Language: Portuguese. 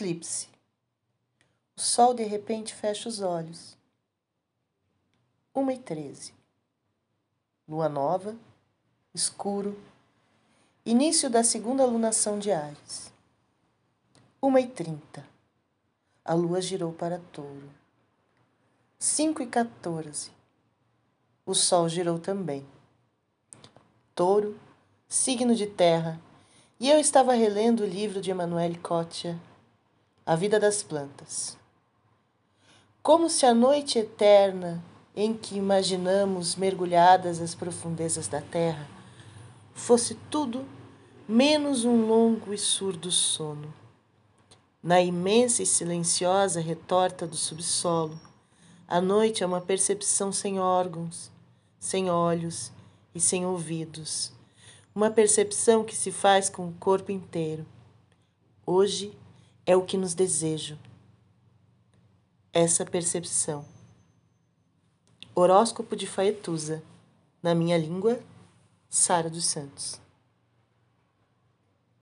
Eclipse. O sol de repente fecha os olhos. 1 e 13. Lua nova, escuro, início da segunda lunação de Ares. 1 e 30. A lua girou para touro. 5 e 14. O sol girou também. Touro, signo de terra, e eu estava relendo o livro de Emanuele Cottia, A Vida das Plantas. Como se a noite eterna em que imaginamos mergulhadas as profundezas da terra fosse tudo menos um longo e surdo sono. Na imensa e silenciosa retorta do subsolo, a noite é uma percepção sem órgãos, sem olhos e sem ouvidos, uma percepção que se faz com o corpo inteiro. Hoje é o que nos desejo. Essa percepção. Horóscopo de Faetusa. Na minha língua, Sara dos Santos.